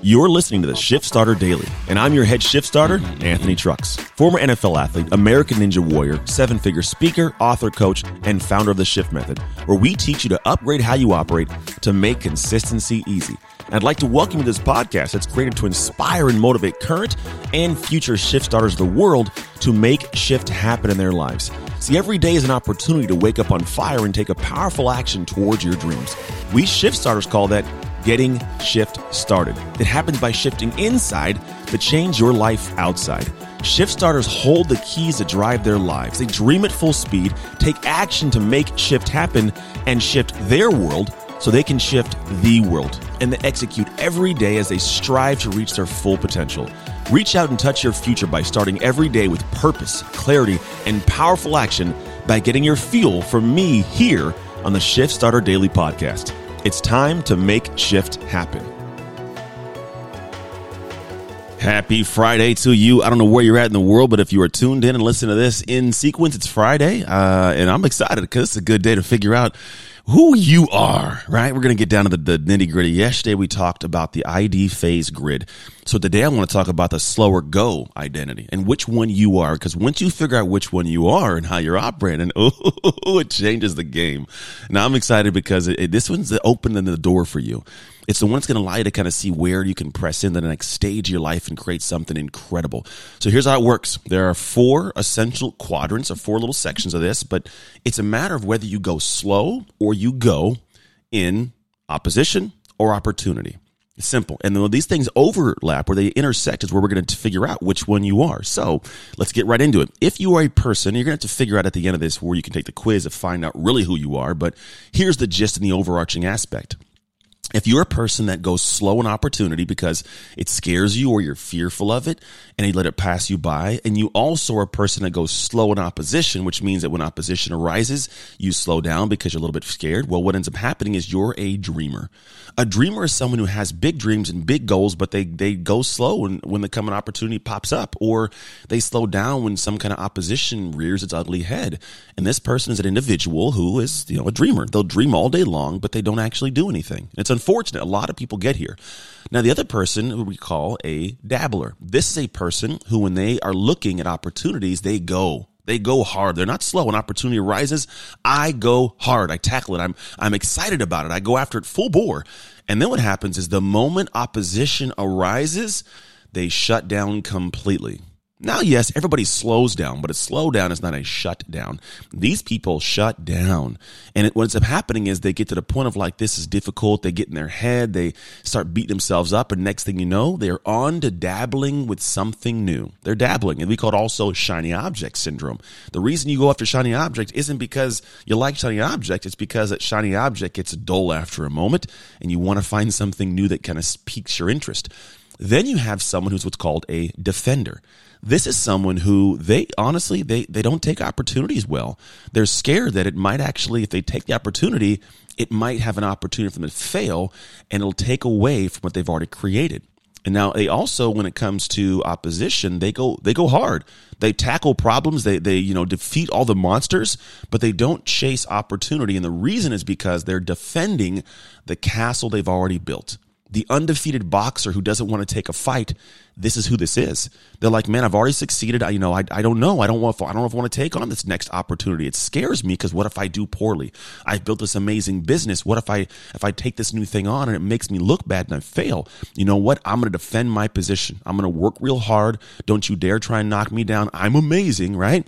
You're listening to the Shift Starter Daily, and I'm your head shift starter, Anthony Trucks, former NFL athlete, American Ninja Warrior, seven figure speaker, author, coach, and founder of the Shift Method, where we teach you to upgrade how you operate to make consistency easy. I'd like to welcome you to this podcast that's created to inspire and motivate current and future shift starters of the world to make shift happen in their lives. See, every day is an opportunity to wake up on fire and take a powerful action towards your dreams. We shift starters call that getting shift started. It happens by shifting inside to change your life outside. Shift starters hold the keys to drive their lives. They dream at full speed, take action to make shift happen, and shift their world so they can shift the world. And they execute every day as they strive to reach their full potential. Reach out and touch your future by starting every day with purpose, clarity, and powerful action by getting your fuel from me here on the Shift Starter Daily Podcast. It's time to make shift happen. Happy Friday to you. I don't know where you're at in the world, but if you are tuned in and listen to this in sequence, it's Friday. Uh, and I'm excited because it's a good day to figure out who you are, right? We're going to get down to the, the nitty gritty. Yesterday, we talked about the ID phase grid. So today, I want to talk about the Slow or Go identity and which one you are. Because once you figure out which one you are and how you're operating, oh, it changes the game. Now, I'm excited because it, it, this one's the opening the door for you. It's the one that's going to allow you to kind of see where you can press into the next stage of your life and create something incredible. So here's how it works. There are four essential quadrants or four little sections of this, but it's a matter of whether you go slow or you go in opposition or opportunity. It's simple. And these things overlap, where they intersect, is where we're going to figure out which one you are. So let's get right into it. If you are a person, you're going to have to figure out at the end of this where you can take the quiz to find out really who you are. But here's the gist and the overarching aspect if you're a person that goes slow in opportunity because it scares you or you're fearful of it and you let it pass you by, and you also are a person that goes slow in opposition, which means that when opposition arises, you slow down because you're a little bit scared. Well, what ends up happening is you're a dreamer. A dreamer is someone who has big dreams and big goals, but they, they go slow when, when the coming opportunity pops up, or they slow down when some kind of opposition rears its ugly head. And this person is an individual who is, you know, a dreamer. They'll dream all day long, but they don't actually do anything. It's unfortunate. A lot of people get here. Now, the other person we call a dabbler. This is a person who, when they are looking at opportunities, they go. They go hard. They're not slow. When opportunity arises, I go hard. I tackle it. I'm, I'm excited about it. I go after it full bore. And then what happens is the moment opposition arises, they shut down completely. Now, yes, everybody slows down, but a slowdown is not a shutdown. These people shut down. And it, what ends up happening is they get to the point of like, this is difficult. They get in their head. They start beating themselves up. And next thing you know, they're on to dabbling with something new. They're dabbling. And we call it also shiny object syndrome. The reason you go after shiny object isn't because you like shiny object. It's because that shiny object gets dull after a moment and you want to find something new that kind of piques your interest. Then you have someone who's what's called a defender. This is someone who they honestly they they don't take opportunities well. They're scared that it might actually if they take the opportunity, it might have an opportunity for them to fail and it'll take away from what they've already created. And now they also, when it comes to opposition, they go they go hard. They tackle problems. They they you know defeat all the monsters, but they don't chase opportunity. And the reason is because they're defending the castle they've already built the undefeated boxer who doesn't want to take a fight, this is who this is. They're like, man, I've already succeeded. I, you know, I, I don't know. I don't want, I don't know if I want to take on this next opportunity. It scares me because what if I do poorly? I've built this amazing business. What if I, if I take this new thing on and it makes me look bad and I fail? You know what? I'm going to defend my position. I'm going to work real hard. Don't you dare try and knock me down. I'm amazing, right?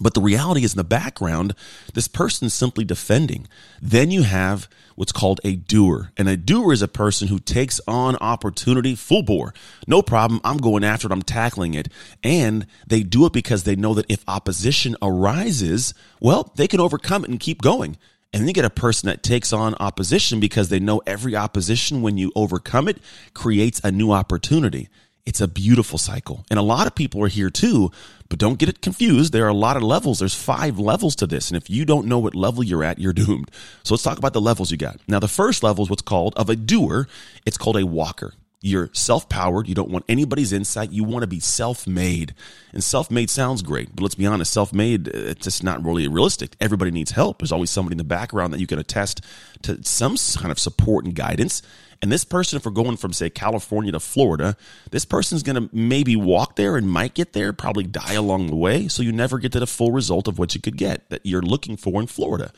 But the reality is in the background, this person's simply defending. Then you have what's called a doer. And a doer is a person who takes on opportunity full bore. No problem. I'm going after it. I'm tackling it. And they do it because they know that if opposition arises, well, they can overcome it and keep going. And then you get a person that takes on opposition because they know every opposition, when you overcome it, creates a new opportunity. It's a beautiful cycle. And a lot of people are here too, but don't get it confused. There are a lot of levels. There's five levels to this. And if you don't know what level you're at, you're doomed. So let's talk about the levels you got. Now, the first level is what's called of a doer. It's called a walker. You're self powered. You don't want anybody's insight. You want to be self made. And self made sounds great, but let's be honest, self made, uh, it's just not really realistic. Everybody needs help. There's always somebody in the background that you can attest to some kind of support and guidance. And this person, if we're going from, say, California to Florida, this person's going to maybe walk there and might get there, probably die along the way. So you never get to the full result of what you could get that you're looking for in Florida.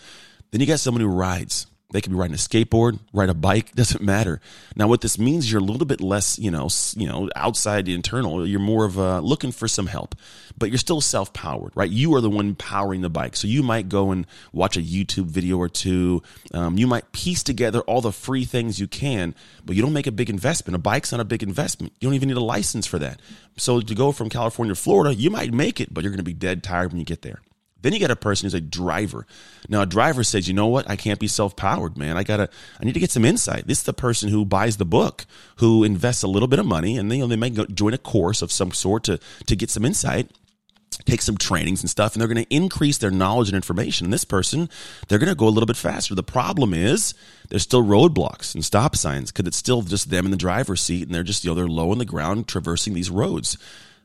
Then you got someone who rides. They could be riding a skateboard, ride a bike, doesn't matter. Now, what this means, you're a little bit less, you know, you know, outside the internal. You're more of a looking for some help, but you're still self powered, right? You are the one powering the bike. So you might go and watch a YouTube video or two. Um, you might piece together all the free things you can, but you don't make a big investment. A bike's not a big investment. You don't even need a license for that. So to go from California to Florida, you might make it, but you're going to be dead tired when you get there. Then you got a person who's a driver. Now a driver says, "You know what? I can't be self-powered, man. I gotta. I need to get some insight." This is the person who buys the book, who invests a little bit of money, and they, you know, they might go join a course of some sort to to get some insight take some trainings and stuff and they're going to increase their knowledge and information and this person they're going to go a little bit faster the problem is there's still roadblocks and stop signs because it's still just them in the driver's seat and they're just you know they're low on the ground traversing these roads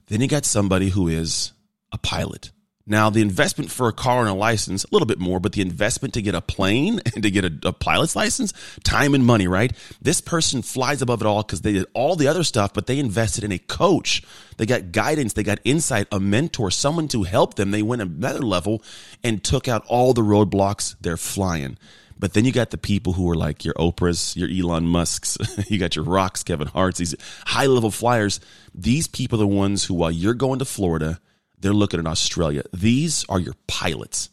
then you got somebody who is a pilot now, the investment for a car and a license, a little bit more, but the investment to get a plane and to get a, a pilot's license, time and money, right? This person flies above it all because they did all the other stuff, but they invested in a coach. They got guidance, they got insight, a mentor, someone to help them. They went another level and took out all the roadblocks. They're flying. But then you got the people who are like your Oprahs, your Elon Musks, you got your Rocks, Kevin Hart's, these high level flyers. These people are the ones who, while you're going to Florida, they're looking at Australia. These are your pilots.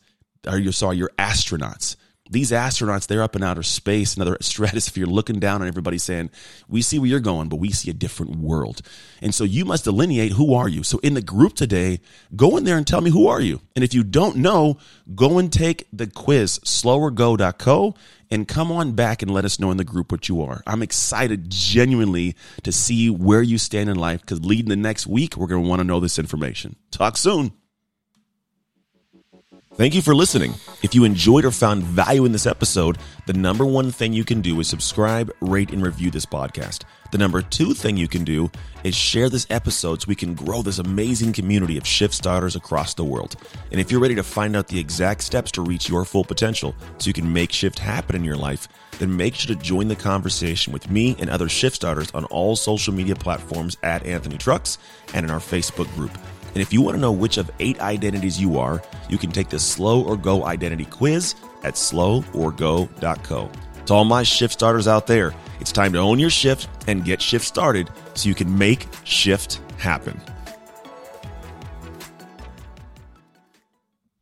Are your sorry, your astronauts. These astronauts, they're up in outer space, another stratosphere, looking down on everybody saying, We see where you're going, but we see a different world. And so you must delineate who are you. So in the group today, go in there and tell me who are you. And if you don't know, go and take the quiz, sloworgo.co, and come on back and let us know in the group what you are. I'm excited genuinely to see where you stand in life because leading the next week, we're going to want to know this information. Talk soon. Thank you for listening. If you enjoyed or found value in this episode, the number one thing you can do is subscribe, rate, and review this podcast. The number two thing you can do is share this episode so we can grow this amazing community of shift starters across the world. And if you're ready to find out the exact steps to reach your full potential so you can make shift happen in your life, then make sure to join the conversation with me and other shift starters on all social media platforms at Anthony Trucks and in our Facebook group. And if you want to know which of eight identities you are, you can take the Slow or Go identity quiz at sloworgo.co. To all my shift starters out there, it's time to own your shift and get shift started so you can make shift happen.